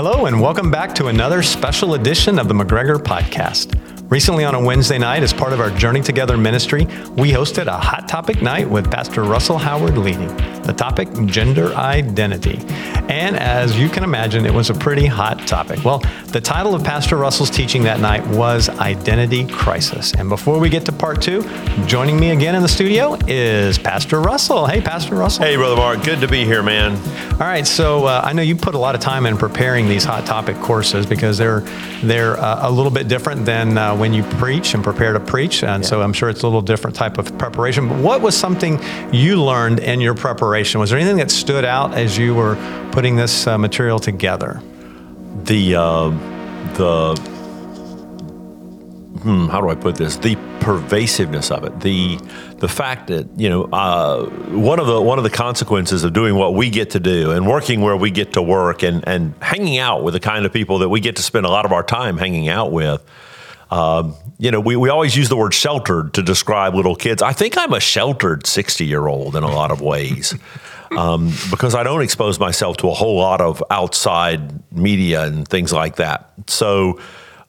Hello, and welcome back to another special edition of the McGregor Podcast. Recently, on a Wednesday night, as part of our Journey Together ministry, we hosted a hot topic night with Pastor Russell Howard leading. The topic, gender identity. And as you can imagine, it was a pretty hot topic. Well, the title of Pastor Russell's teaching that night was Identity Crisis. And before we get to part two, joining me again in the studio is Pastor Russell. Hey, Pastor Russell. Hey, Brother Mark. Good to be here, man. All right. So uh, I know you put a lot of time in preparing these hot topic courses because they're they're uh, a little bit different than uh, when you preach and prepare to preach. And yeah. so I'm sure it's a little different type of preparation. But what was something you learned in your preparation? Was there anything that stood out as you were putting this uh, material together? The uh, the hmm, how do I put this? The pervasiveness of it, the the fact that you know uh, one of the one of the consequences of doing what we get to do and working where we get to work and and hanging out with the kind of people that we get to spend a lot of our time hanging out with. Um, you know, we, we always use the word sheltered to describe little kids. I think I'm a sheltered 60 year old in a lot of ways um, because I don't expose myself to a whole lot of outside media and things like that. So,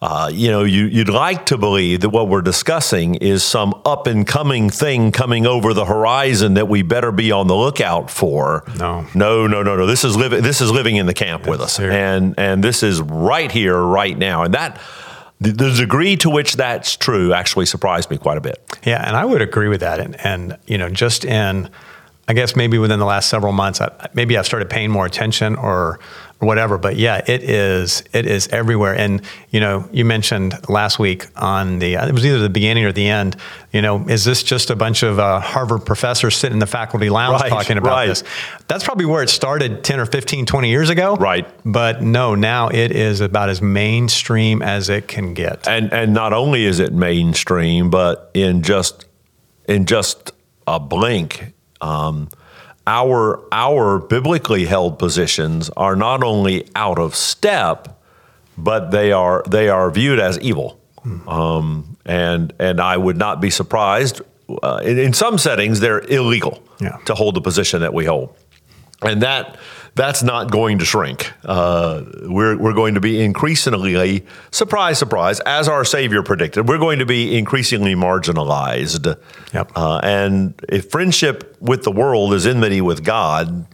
uh, you know, you, would like to believe that what we're discussing is some up and coming thing coming over the horizon that we better be on the lookout for. No, no, no, no, no. This is living. This is living in the camp with us, and and this is right here, right now, and that. The, the degree to which that's true actually surprised me quite a bit. Yeah, and I would agree with that. And, and you know, just in I guess maybe within the last several months, I, maybe I've started paying more attention or, or whatever. But yeah, it is it is everywhere. And you know, you mentioned last week on the it was either the beginning or the end. You know, is this just a bunch of uh, Harvard professors sitting in the faculty lounge right, talking about right. this? That's probably where it started 10 or 15, 20 years ago. Right. But no, now it is about as mainstream as it can get. And and not only is it mainstream, but in just in just a blink um, our our biblically held positions are not only out of step, but they are they are viewed as evil. Um, and and I would not be surprised. Uh, in, in, some settings, they're illegal yeah. to hold the position that we hold, and that that's not going to shrink. Uh, we're, we're going to be increasingly, surprise, surprise, as our Savior predicted, we're going to be increasingly marginalized. Yep. Uh, and if friendship with the world is enmity with God,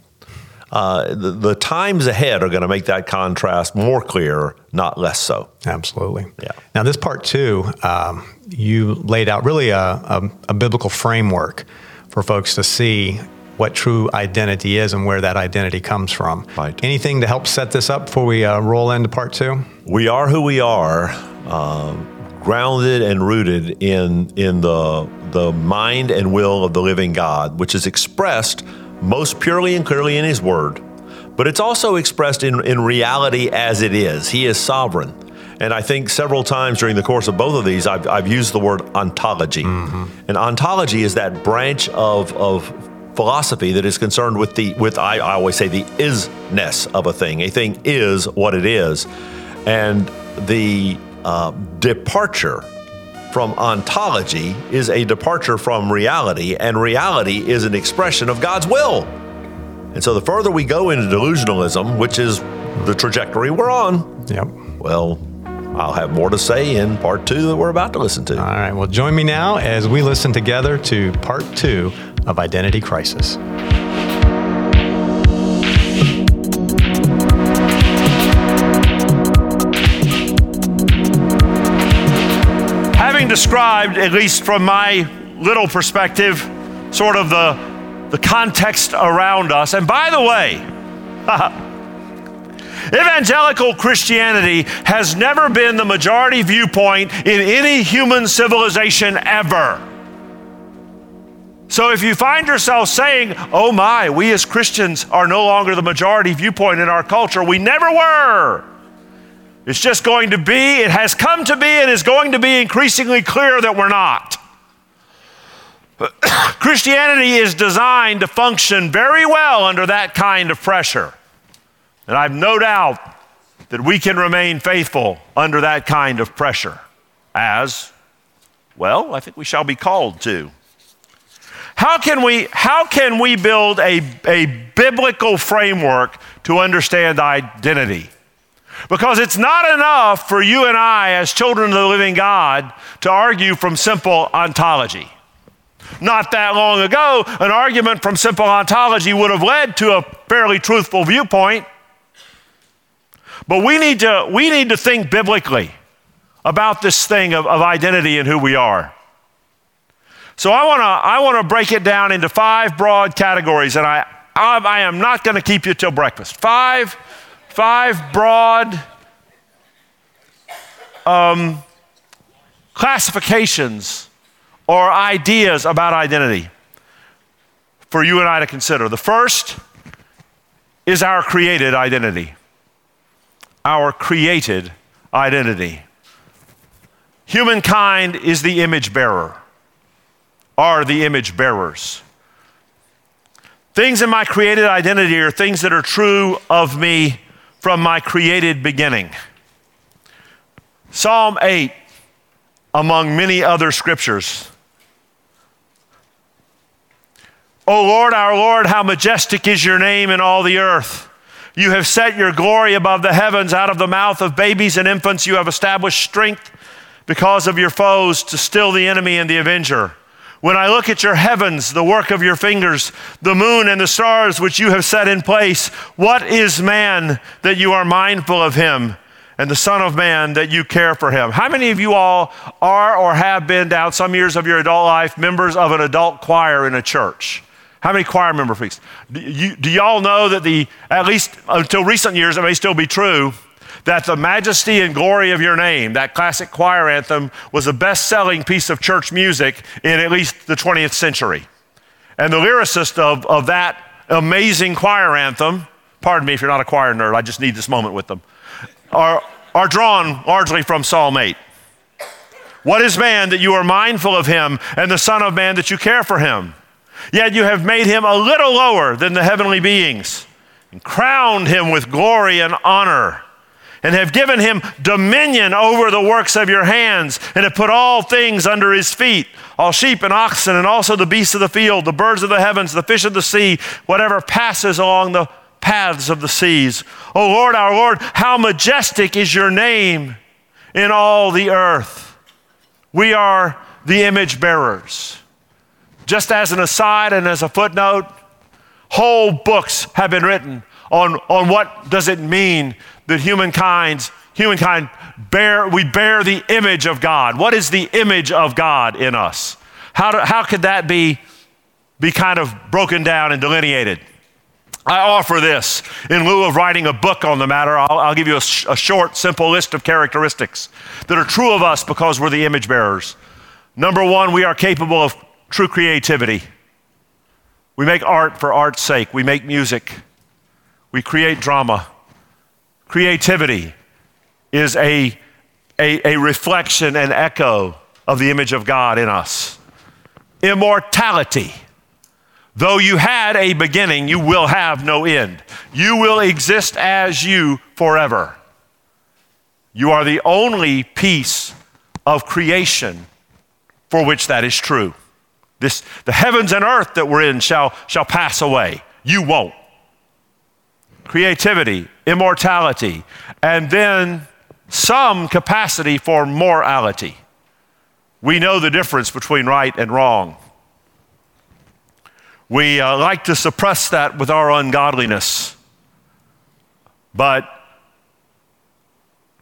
uh, the, the, times ahead are going to make that contrast more clear, not less so. Absolutely. Yeah. Now, this part two, um, you laid out really a, a, a biblical framework for folks to see what true identity is and where that identity comes from. Right. Anything to help set this up before we uh, roll into part two? We are who we are, uh, grounded and rooted in in the the mind and will of the living God, which is expressed most purely and clearly in His Word, but it's also expressed in, in reality as it is. He is sovereign. And I think several times during the course of both of these, I've, I've used the word ontology. Mm-hmm. And ontology is that branch of, of philosophy that is concerned with the with I, I always say the isness of a thing. A thing is what it is, and the uh, departure from ontology is a departure from reality, and reality is an expression of God's will. And so, the further we go into delusionalism, which is the trajectory we're on, yep. well, I'll have more to say in part two that we're about to listen to. All right. Well, join me now as we listen together to part two of Identity Crisis. Having described, at least from my little perspective, sort of the, the context around us, and by the way, Evangelical Christianity has never been the majority viewpoint in any human civilization ever. So if you find yourself saying, oh my, we as Christians are no longer the majority viewpoint in our culture, we never were. It's just going to be, it has come to be, it is going to be increasingly clear that we're not. Christianity is designed to function very well under that kind of pressure. And I've no doubt that we can remain faithful under that kind of pressure, as, well, I think we shall be called to. How can we, how can we build a, a biblical framework to understand identity? Because it's not enough for you and I, as children of the living God, to argue from simple ontology. Not that long ago, an argument from simple ontology would have led to a fairly truthful viewpoint. But we need to, we need to think biblically about this thing of, of identity and who we are. So I want to I want to break it down into five broad categories, and I I, I am not going to keep you till breakfast. Five five broad um, classifications or ideas about identity for you and I to consider. The first is our created identity. Our created identity. Humankind is the image bearer, are the image bearers. Things in my created identity are things that are true of me from my created beginning. Psalm 8, among many other scriptures. O Lord, our Lord, how majestic is your name in all the earth. You have set your glory above the heavens. Out of the mouth of babies and infants, you have established strength because of your foes to still the enemy and the avenger. When I look at your heavens, the work of your fingers, the moon and the stars which you have set in place, what is man that you are mindful of him? And the Son of Man that you care for him. How many of you all are or have been down some years of your adult life members of an adult choir in a church? How many choir member please? Do, you, do y'all know that the, at least until recent years, it may still be true, that the majesty and glory of your name, that classic choir anthem, was the best selling piece of church music in at least the 20th century. And the lyricist of, of that amazing choir anthem, pardon me if you're not a choir nerd, I just need this moment with them, are, are drawn largely from Psalm 8. What is man that you are mindful of him, and the Son of Man that you care for him? Yet you have made him a little lower than the heavenly beings, and crowned him with glory and honor and have given him dominion over the works of your hands, and have put all things under his feet all sheep and oxen, and also the beasts of the field, the birds of the heavens, the fish of the sea, whatever passes along the paths of the seas. O Lord, our Lord, how majestic is your name in all the earth. We are the image bearers. Just as an aside and as a footnote, whole books have been written on, on what does it mean that humankind, humankind bear, we bear the image of God. What is the image of God in us? How, do, how could that be, be kind of broken down and delineated? I offer this in lieu of writing a book on the matter. I'll, I'll give you a, sh- a short, simple list of characteristics that are true of us because we're the image bearers. Number one, we are capable of true creativity. We make art for art's sake, we make music, we create drama. Creativity is a, a, a reflection and echo of the image of God in us. Immortality. Though you had a beginning, you will have no end. You will exist as you forever. You are the only piece of creation for which that is true. This, the heavens and earth that we're in shall, shall pass away. You won't creativity, immortality, and then some capacity for morality. We know the difference between right and wrong. We uh, like to suppress that with our ungodliness. But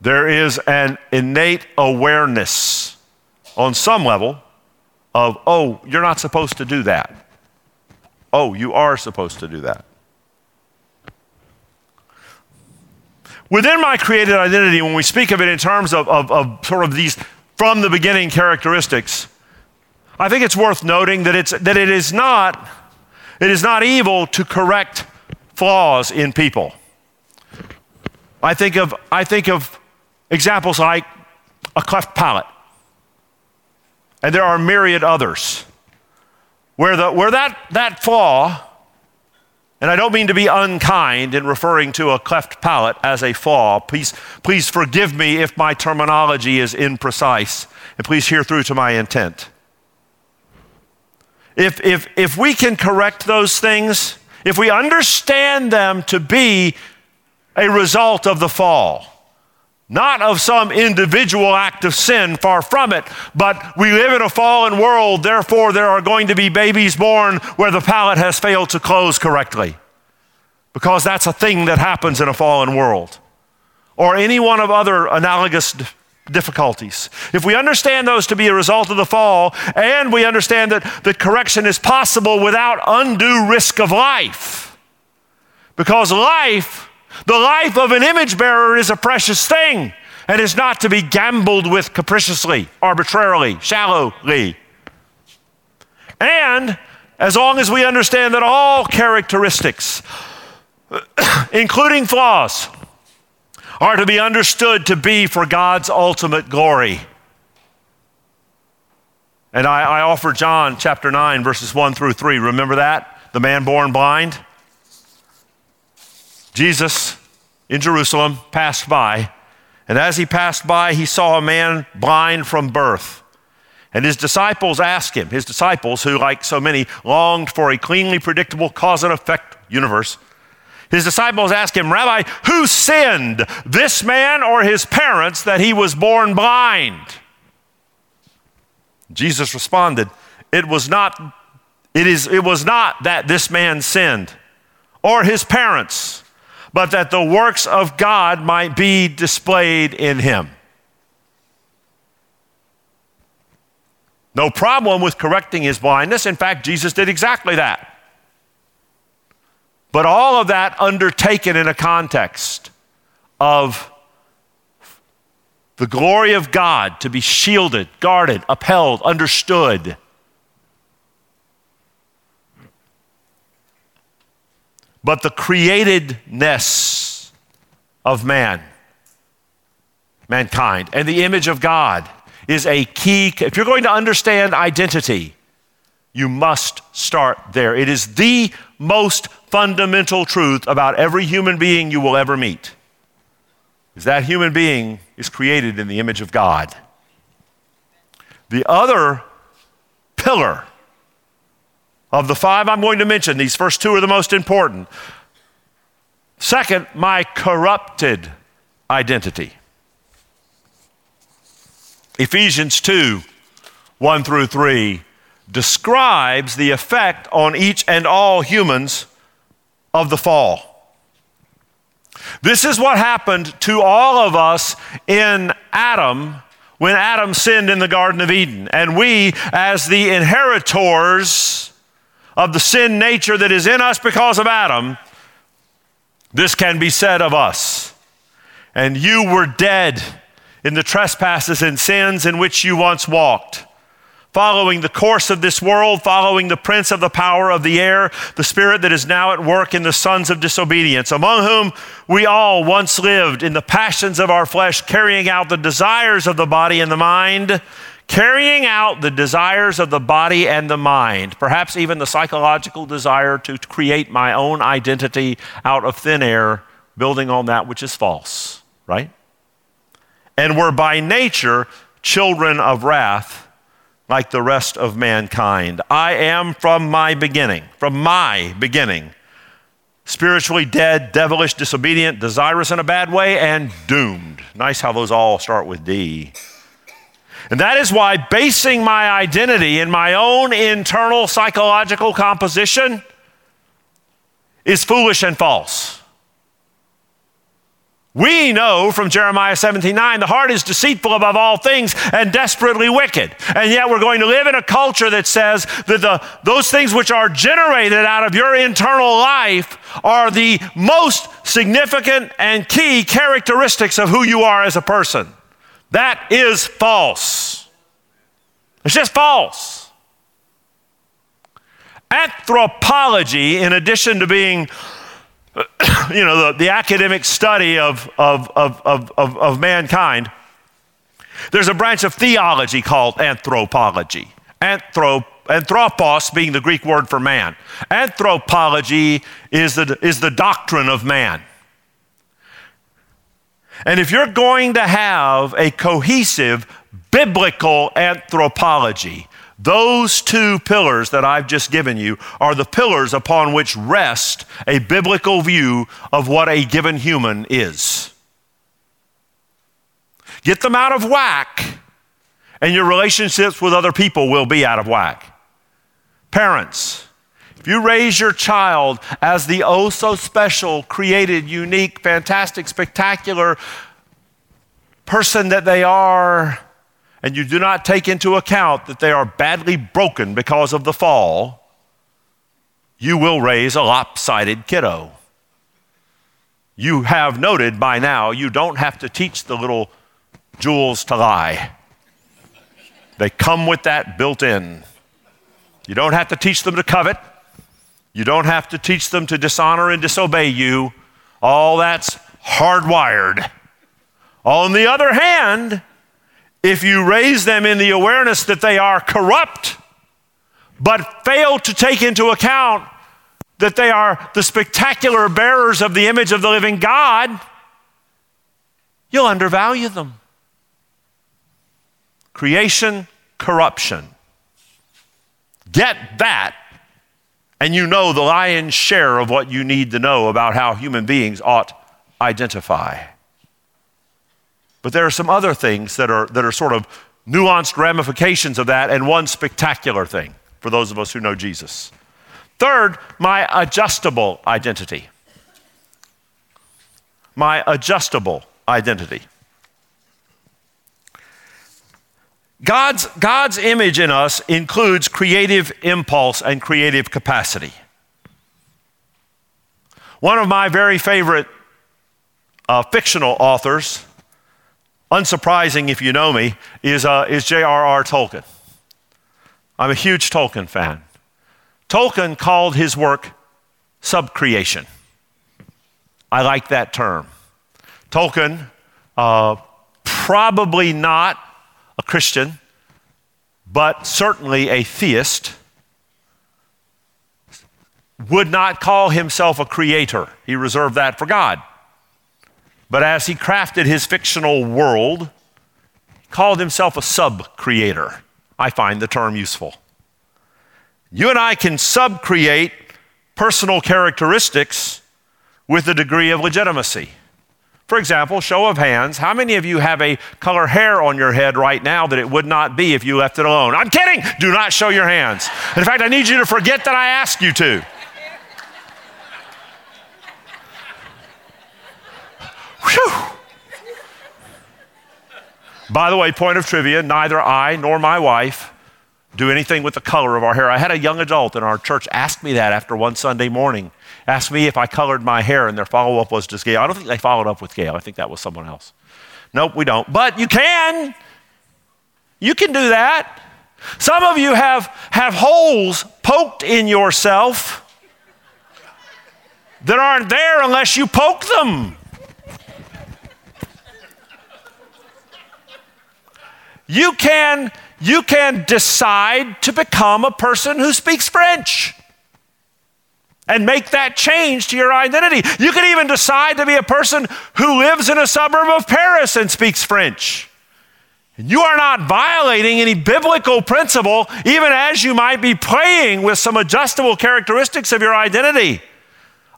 there is an innate awareness on some level of, oh, you're not supposed to do that. Oh, you are supposed to do that. Within my created identity, when we speak of it in terms of, of, of sort of these from the beginning characteristics, I think it's worth noting that, it's, that it, is not, it is not evil to correct flaws in people. I think of, I think of examples like a cleft palate, and there are myriad others, where, the, where that, that flaw and I don't mean to be unkind in referring to a cleft palate as a flaw. Please, please forgive me if my terminology is imprecise, and please hear through to my intent. If, if, if we can correct those things, if we understand them to be a result of the fall, not of some individual act of sin, far from it, but we live in a fallen world, therefore, there are going to be babies born where the palate has failed to close correctly. Because that's a thing that happens in a fallen world. Or any one of other analogous difficulties. If we understand those to be a result of the fall, and we understand that, that correction is possible without undue risk of life, because life, the life of an image bearer, is a precious thing and is not to be gambled with capriciously, arbitrarily, shallowly. And as long as we understand that all characteristics, including flaws, are to be understood to be for God's ultimate glory. And I, I, offer John chapter 9, verses 1 through 3. Remember that? The man born blind? Jesus in Jerusalem passed by, and as he passed by, he saw a man blind from birth. And his disciples asked him, his disciples, who, like so many, longed for a cleanly predictable cause and effect universe, his disciples asked him, Rabbi, who sinned, this man or his parents, that he was born blind? Jesus responded, It was not, it is, it was not that this man sinned or his parents, but that the works of God might be displayed in him. No problem with correcting his blindness. In fact, Jesus did exactly that. But all of that undertaken in a context of the glory of God to be shielded, guarded, upheld, understood. But the createdness of man, mankind, and the image of God is a key. If you're going to understand identity, you must start there. It is the most fundamental truth about every human being you will ever meet. Is that human being is created in the image of God. The other pillar of the five I'm going to mention, these first two are the most important. Second, my corrupted identity. Ephesians 2 1 through 3 describes the effect on each and all humans of the fall. This is what happened to all of us in Adam when Adam sinned in the Garden of Eden. And we, as the inheritors of the sin nature that is in us because of Adam, this can be said of us. And you were dead in the trespasses and sins in which you once walked following the course of this world, following the prince of the power of the air, the spirit that is now at work in the sons of disobedience, among whom we all once lived in the passions of our flesh, carrying out the desires of the body and the mind, carrying out the desires of the body and the mind, perhaps even the psychological desire to create my own identity out of thin air, building on that which is false, right? And were by nature children of wrath like the rest of mankind. I am from my beginning, from my beginning, spiritually dead, devilish, disobedient, desirous in a bad way, and doomed. Nice how those all start with D. And that is why basing my identity in my own internal psychological composition is foolish and false. We know from Jeremiah 17 9, the heart is deceitful above all things and desperately wicked. And yet we're going to live in a culture that says that the, those things which are generated out of your internal life are the most significant and key characteristics of who you are as a person. That is false. It's just false. Anthropology, in addition to being you know, the, the academic study of, of, of, of, of mankind, there's a branch of theology called anthropology. Anthrop, anthropos being the Greek word for man. Anthropology is the, is the doctrine of man. And if you're going to have a cohesive biblical anthropology, those two pillars that I've just given you are the pillars upon which rest a biblical view of what a given human is. Get them out of whack, and your relationships with other people will be out of whack. Parents, if you raise your child as the oh so special, created, unique, fantastic, spectacular person that they are, and you do not take into account that they are badly broken because of the fall, you will raise a lopsided kiddo. You have noted by now you don't have to teach the little jewels to lie. They come with that built in. You don't have to teach them to covet. You don't have to teach them to dishonor and disobey you. All that's hardwired. On the other hand, if you raise them in the awareness that they are corrupt, but fail to take into account that they are the spectacular bearers of the image of the living God, you'll undervalue them. Creation, corruption. Get that, and you know the lion's share of what you need to know about how human beings ought identify. But there are some other things that are, that are sort of nuanced ramifications of that, and one spectacular thing for those of us who know Jesus. Third, my adjustable identity. My adjustable identity. God's, God's image in us includes creative impulse and creative capacity. One of my very favorite uh, fictional authors unsurprising if you know me, is, uh, is J.R.R. Tolkien. I'm a huge Tolkien fan. Tolkien called his work subcreation. I like that term. Tolkien, uh, probably not a Christian, but certainly a theist, would not call himself a creator. He reserved that for God. But as he crafted his fictional world, called himself a sub creator. I find the term useful. You and I can sub create personal characteristics with a degree of legitimacy. For example, show of hands, how many of you have a color hair on your head right now that it would not be if you left it alone? I'm kidding! Do not show your hands. In fact, I need you to forget that I asked you to. Whew. By the way, point of trivia neither I nor my wife do anything with the color of our hair. I had a young adult in our church ask me that after one Sunday morning. Asked me if I colored my hair, and their follow up was just Gail. I don't think they followed up with Gail. I think that was someone else. Nope, we don't. But you can. You can do that. Some of you have, have holes poked in yourself that aren't there unless you poke them. You can, you can decide to become a person who speaks French and make that change to your identity. You can even decide to be a person who lives in a suburb of Paris and speaks French. You are not violating any biblical principle, even as you might be playing with some adjustable characteristics of your identity.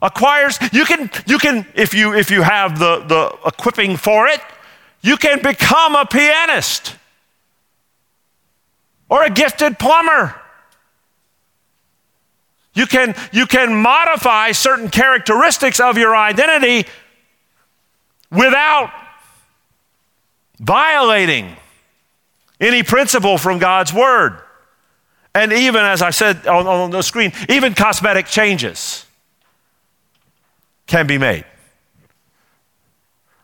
Acquires, you can, you can if you if you have the, the equipping for it, you can become a pianist or a gifted plumber. You can, you can modify certain characteristics of your identity without violating any principle from God's Word. And even, as I said on, on the screen, even cosmetic changes can be made.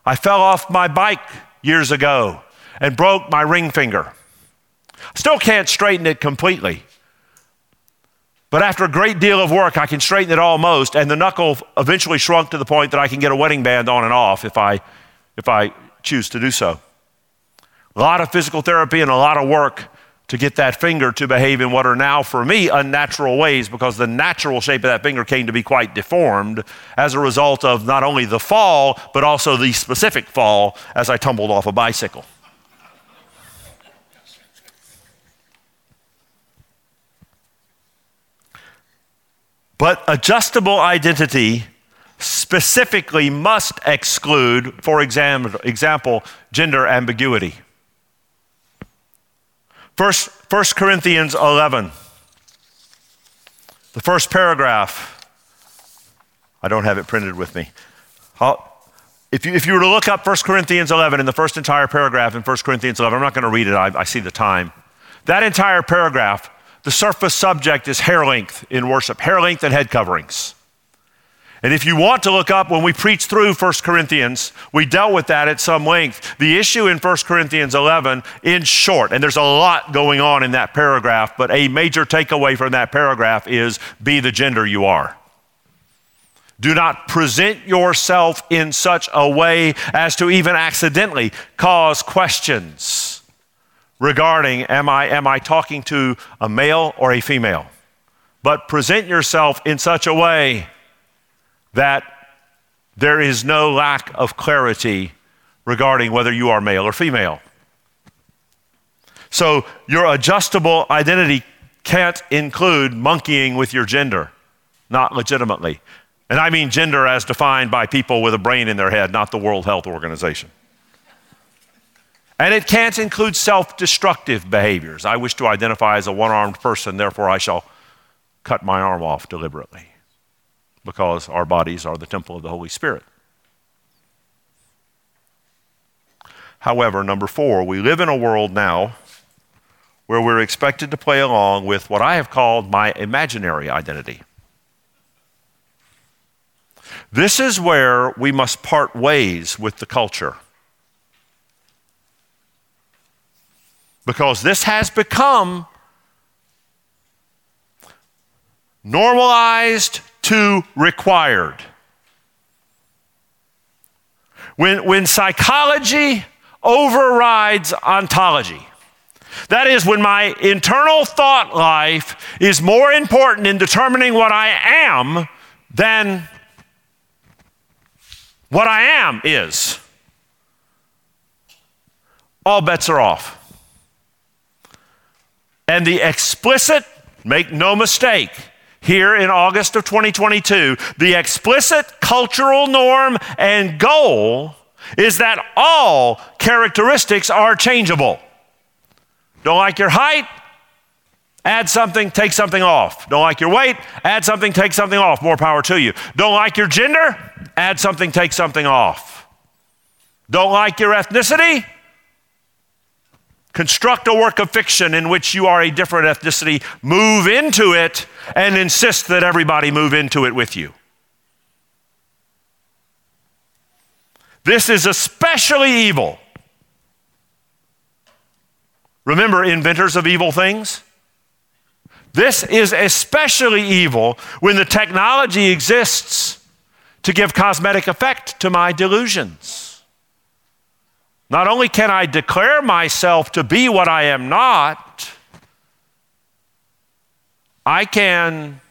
I fell off my bike years ago and broke my ring finger. Still can't straighten it completely. But after a great deal of work, I can straighten it almost, and the knuckle eventually shrunk to the point that I can get a wedding band on and off if I, if I choose to do so. A lot of physical therapy and a lot of work to get that finger to behave in what are now, for me, unnatural ways because the natural shape of that finger came to be quite deformed as a result of not only the fall, but also the specific fall as I tumbled off a bicycle. But adjustable identity specifically must exclude, for example, gender ambiguity. First, 1 Corinthians 11, the first paragraph. I don't have it printed with me. If you, if you were to look up 1 Corinthians 11 in the first entire paragraph in 1 Corinthians 11, I'm not going to read it, I, I see the time. That entire paragraph, the surface subject is hair length in worship, hair length and head coverings. And if you want to look up, when we preached through 1 Corinthians, we dealt with that at some length. The issue in 1 Corinthians 11, in short, and there's a lot going on in that paragraph, but a major takeaway from that paragraph is be the gender you are. Do not present yourself in such a way as to even accidentally cause questions regarding am I, am I talking to a male or a female? But present yourself in such a way that there is no lack of clarity regarding whether you are male or female. So your adjustable identity can't include monkeying with your gender, not legitimately. And I mean gender as defined by people with a brain in their head, not the World Health Organization. And it can't include self destructive behaviors. I wish to identify as a one armed person, therefore I shall cut my arm off deliberately because our bodies are the temple of the Holy Spirit. However, number four, we live in a world now where we're expected to play along with what I have called my imaginary identity. This is where we must part ways with the culture. Because this has become normalized to required. When, when psychology overrides ontology, that is, when my internal thought life is more important in determining what I am than what I am is, all bets are off. And the explicit, make no mistake, here in August of 2022, the explicit cultural norm and goal is that all characteristics are changeable. Don't like your height? Add something, take something off. Don't like your weight? Add something, take something off. More power to you. Don't like your gender? Add something, take something off. Don't like your ethnicity? Construct a work of fiction in which you are a different ethnicity, move into it, and insist that everybody move into it with you. This is especially evil. Remember, inventors of evil things? This is especially evil when the technology exists to give cosmetic effect to my delusions. Not only can I declare myself to be what I am not, I can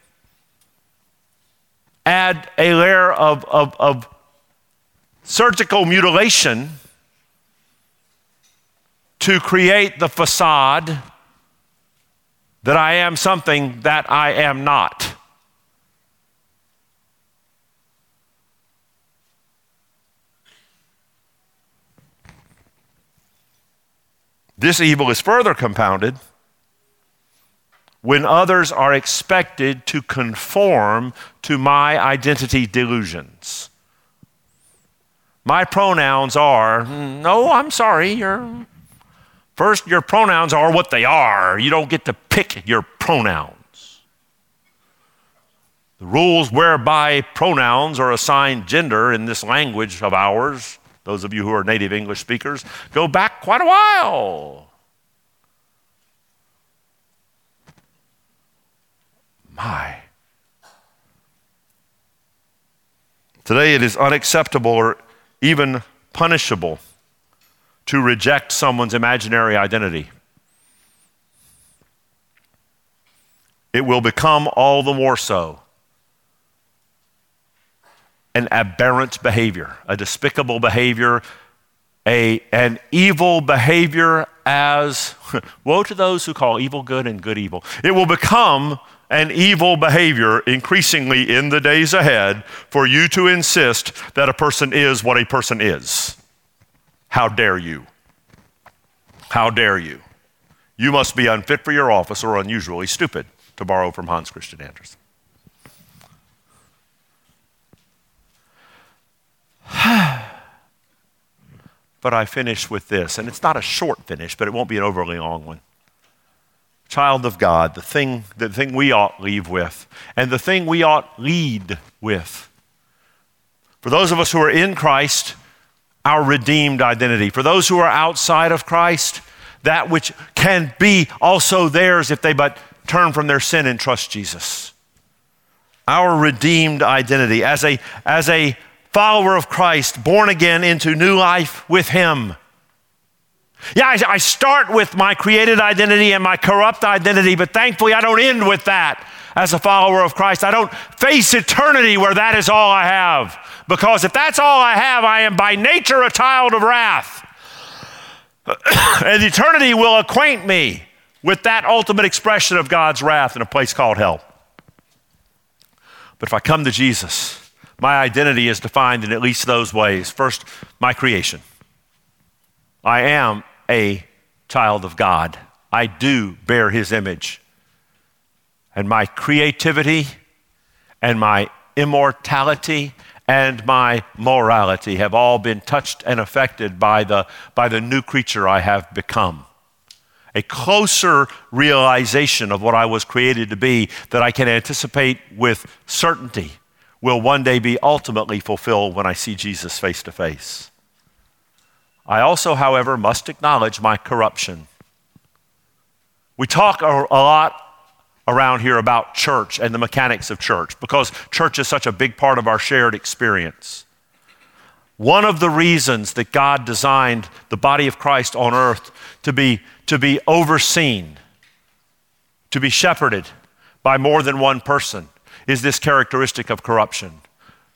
add a layer of, of, of surgical mutilation to create the facade that I am something that I am not. This evil is further compounded when others are expected to conform to my identity delusions. My pronouns are, no, I'm sorry, you're. First, your pronouns are what they are. You don't get to pick your pronouns. The rules whereby pronouns are assigned gender in this language of ours those of you who are native English speakers, go back quite a while. My. Today it is unacceptable or even punishable to reject someone's imaginary identity. It will become all the more so an aberrant behavior, a despicable behavior, a, an evil behavior as woe to those who call evil good and good evil. It will become an evil behavior increasingly in the days ahead for you to insist that a person is what a person is. How dare you? How dare you? You must be unfit for your office or unusually stupid, to borrow from Hans Christian Andersen. but I finish with this, and it's not a short finish, but it won't be an overly long one. Child of God, the thing, the thing we ought leave with, and the thing we ought lead with. For those of us who are in Christ, our redeemed identity. For those who are outside of Christ, that which can be also theirs if they but turn from their sin and trust Jesus. Our redeemed identity as a, as a follower of Christ, born again into new life with Him. Yeah, I, I start with my created identity and my corrupt identity, but thankfully I don't end with that as a follower of Christ. I don't face eternity where that is all I have. Because if that's all I have, I am by nature a child of wrath. and eternity will acquaint me with that ultimate expression of God's wrath in a place called hell. But if I come to Jesus, my identity is defined in at least those ways. First, my creation. I am a child of God. I do bear his image. And my creativity and my immortality and my morality have all been touched and affected by the, by the new creature I have become. A closer realization of what I was created to be that I can anticipate with certainty will one day be ultimately fulfilled when I see Jesus face to face. I also, however, must acknowledge my corruption. We talk a, lot around here about church and the mechanics of church because church is such a big part of our shared experience. One of the reasons that God designed the body of Christ on earth to be, to be overseen, to be shepherded by more than one person, is this characteristic of corruption.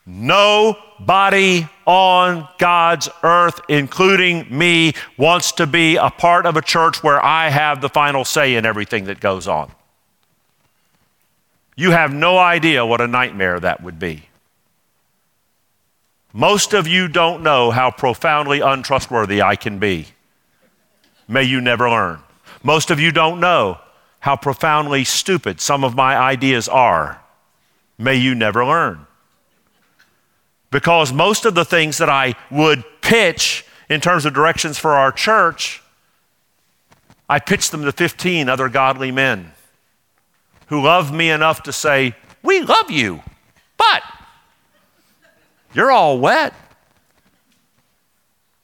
Nobody on God's earth, including me, wants to be a part of a church where I have the final say in everything that goes on. You have no idea what a nightmare that would be. Most of you don't know how profoundly untrustworthy I can be. May you never learn. Most of you don't know how profoundly stupid some of my ideas are. May you never learn. Because most of the things that I would pitch in terms of directions for our church, I pitch them to 15 other godly men who love me enough to say, We love you, but you're all wet.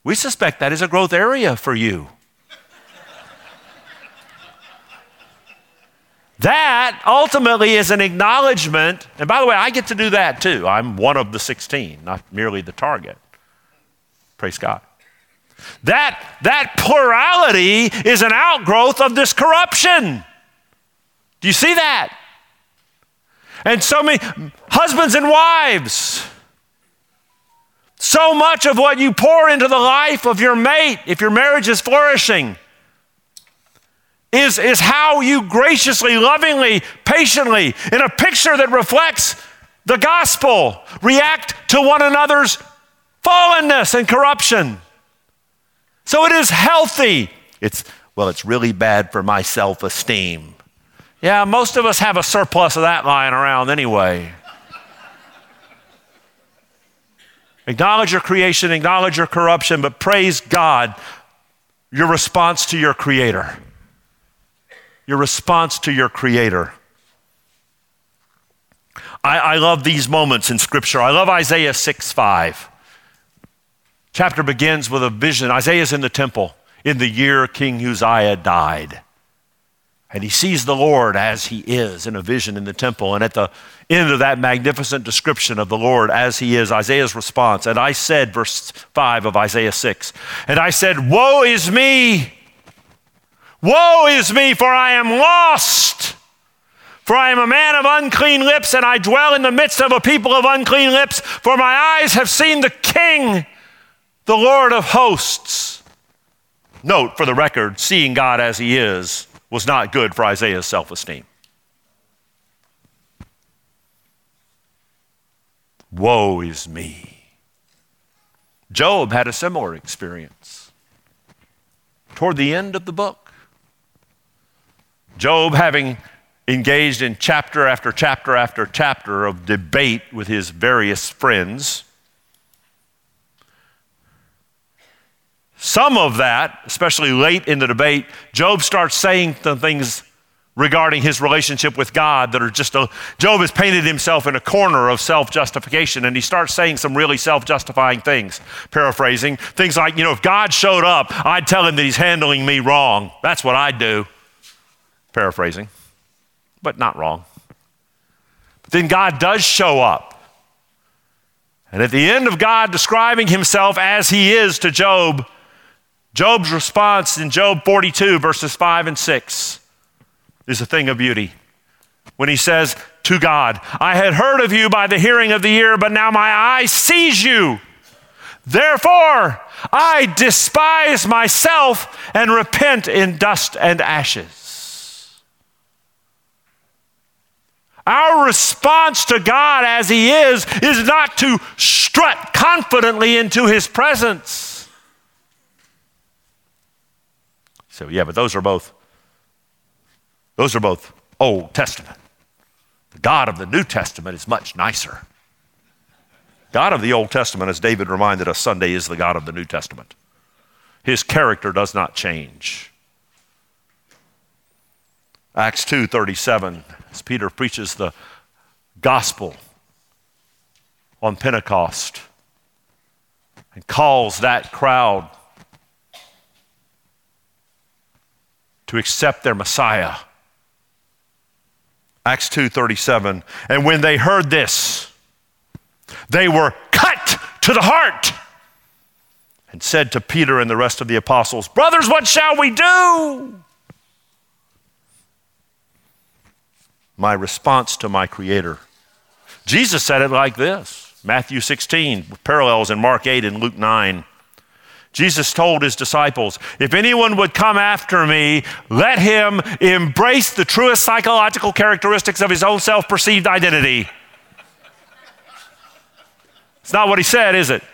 We suspect that is a growth area for you. That ultimately is an acknowledgement, and by the way, I get to do that too. I'm one of the 16, not merely the target. Praise God. That, that plurality is an outgrowth of this corruption. Do you see that? And so many husbands and wives, so much of what you pour into the life of your mate, if your marriage is flourishing, is, is how you graciously, lovingly, patiently, in a picture that reflects the gospel, react to one another's fallenness and corruption. So it is healthy. It's, well, it's really bad for my self esteem. Yeah, most of us have a surplus of that lying around anyway. acknowledge your creation, acknowledge your corruption, but praise God, your response to your Creator. Your response to your Creator. I, I love these moments in Scripture. I love Isaiah 6 5. Chapter begins with a vision. Isaiah's in the temple in the year King Uzziah died. And he sees the Lord as he is in a vision in the temple. And at the end of that magnificent description of the Lord as he is, Isaiah's response, and I said, verse 5 of Isaiah 6, and I said, Woe is me! Woe is me, for I am lost. For I am a man of unclean lips, and I dwell in the midst of a people of unclean lips, for my eyes have seen the King, the Lord of hosts. Note for the record, seeing God as he is was not good for Isaiah's self esteem. Woe is me. Job had a similar experience. Toward the end of the book, Job, having engaged in chapter after chapter after chapter of debate with his various friends, some of that, especially late in the debate, Job starts saying some things regarding his relationship with God that are just a, Job has painted himself in a corner of self justification and he starts saying some really self justifying things. Paraphrasing, things like, you know, if God showed up, I'd tell him that he's handling me wrong. That's what I'd do. Paraphrasing, but not wrong. But then God does show up. And at the end of God describing himself as he is to Job, Job's response in Job 42, verses 5 and 6 is a thing of beauty. When he says to God, I had heard of you by the hearing of the ear, but now my eye sees you. Therefore, I despise myself and repent in dust and ashes. Our response to God as He is is not to strut confidently into His presence. So, yeah, but those are both those are both Old Testament. The God of the New Testament is much nicer. God of the Old Testament, as David reminded us Sunday, is the God of the New Testament. His character does not change. Acts 2:37, as Peter preaches the gospel on Pentecost and calls that crowd to accept their Messiah Acts 2:37. And when they heard this, they were cut to the heart and said to Peter and the rest of the apostles, "Brothers, what shall we do?" My response to my creator. Jesus said it like this. Matthew 16, parallels in Mark 8 and Luke 9. Jesus told his disciples, If anyone would come after me, let him embrace the truest psychological characteristics of his own self perceived identity. It's not what he said, is it?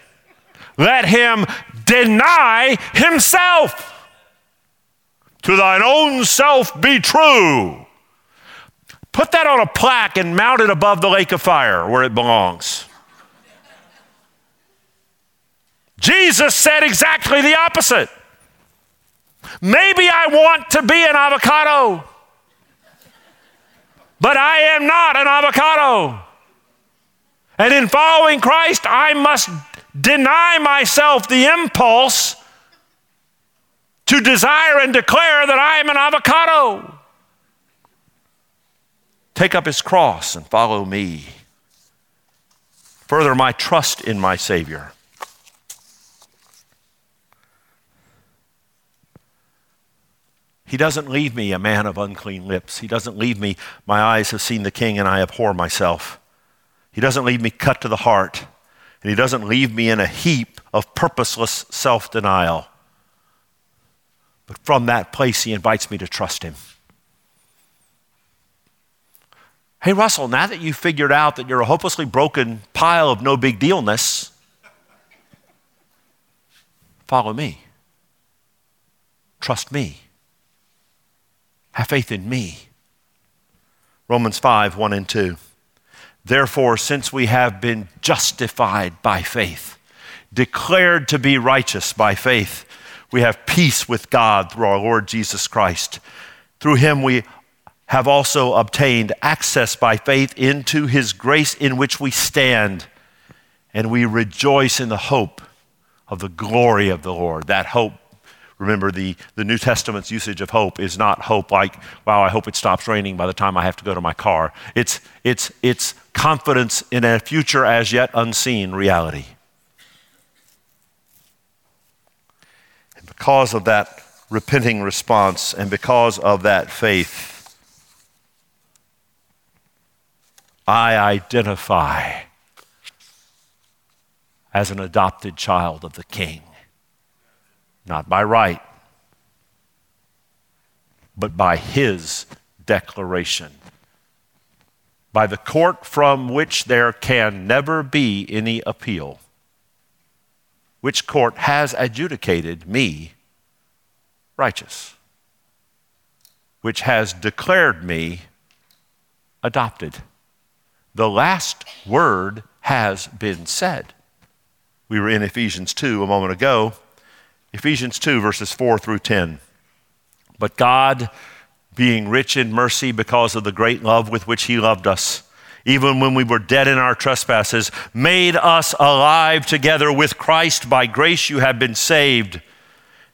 Let him deny himself. To thine own self be true. Put that on a plaque and mount it above the lake of fire where it belongs. Jesus said exactly the opposite. Maybe I want to be an avocado, but I am not an avocado. And in following Christ, I must deny myself the impulse to desire and declare that I am an avocado. Take up his cross and follow me. Further, my trust in my Savior. He doesn't leave me a man of unclean lips. He doesn't leave me, my eyes have seen the king and I abhor myself. He doesn't leave me cut to the heart. And he doesn't leave me in a heap of purposeless self denial. But from that place, he invites me to trust him. Hey, Russell, now that you've figured out that you're a hopelessly broken pile of no big dealness, follow me. Trust me. Have faith in me. Romans 5 1 and 2. Therefore, since we have been justified by faith, declared to be righteous by faith, we have peace with God through our Lord Jesus Christ. Through him, we have also obtained access by faith into his grace in which we stand, and we rejoice in the hope of the glory of the Lord. That hope Remember, the, the New Testament's usage of hope is not hope like, wow, I hope it stops raining by the time I have to go to my car. It's, it's, it's confidence in a future as yet unseen reality. And because of that repenting response and because of that faith, I identify as an adopted child of the King. Not by right, but by his declaration, by the court from which there can never be any appeal, which court has adjudicated me righteous, which has declared me adopted. The last word has been said. We were in Ephesians 2 a moment ago. Ephesians 2, verses 4 through 10. But God, being rich in mercy because of the great love with which He loved us, even when we were dead in our trespasses, made us alive together with Christ. By grace you have been saved,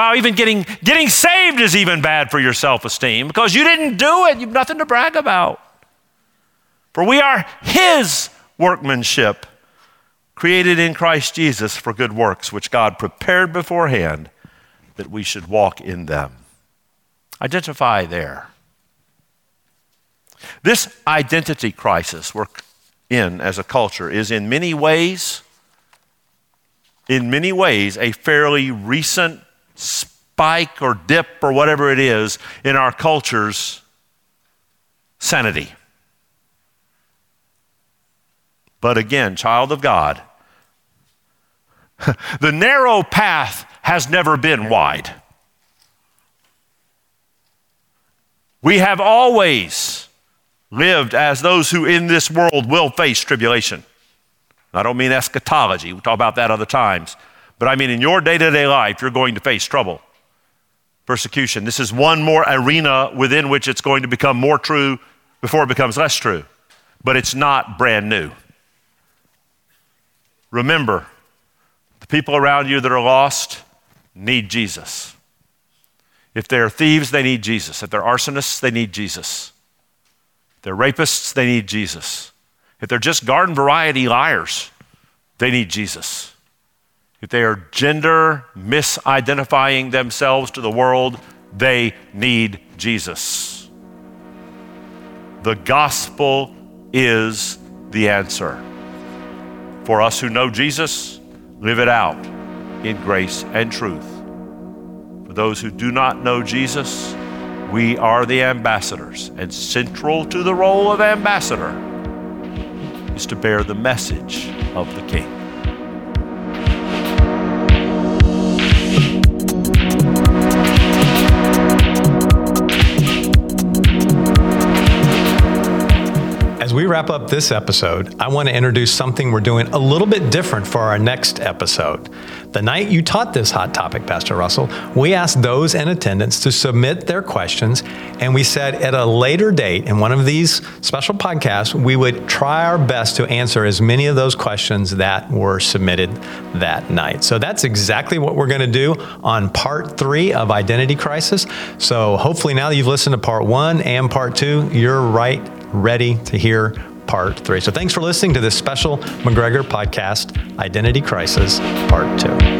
Wow, even getting, getting saved is even bad for your self esteem because you didn't do it. You have nothing to brag about. For we are His workmanship, created in Christ Jesus for good works, which God prepared beforehand that we should walk in them. Identify there. This identity crisis we're in as a culture is in many ways, in many ways, a fairly recent spike or dip or whatever it is in our culture's sanity. But again, child of God, the narrow path has never been wide. We have always lived as those who in this world will face tribulation. I don't mean eschatology, we'll talk about that other times, but I mean in your day to day life, you're going to face trouble, persecution. This is one more arena within which it's going to become more true before it becomes less true, but it's not brand new. Remember, the people around you that are lost need Jesus. If they're thieves, they need Jesus. If they're arsonists, they need Jesus. If they're rapists, they need Jesus. If they're just garden variety liars, they need Jesus. If they are gender misidentifying themselves to the world, they need Jesus. The gospel is the answer. For us who know Jesus, live it out in grace and truth. For those who do not know Jesus, we are the ambassadors, and central to the role of ambassador is to bear the message of the King. Wrap up this episode, I want to introduce something we're doing a little bit different for our next episode. The night you taught this hot topic, Pastor Russell, we asked those in attendance to submit their questions, and we said at a later date in one of these special podcasts, we would try our best to answer as many of those questions that were submitted that night. So that's exactly what we're going to do on part three of Identity Crisis. So hopefully, now that you've listened to part one and part two, you're right ready to hear part three. So thanks for listening to this special McGregor podcast, Identity Crisis Part Two.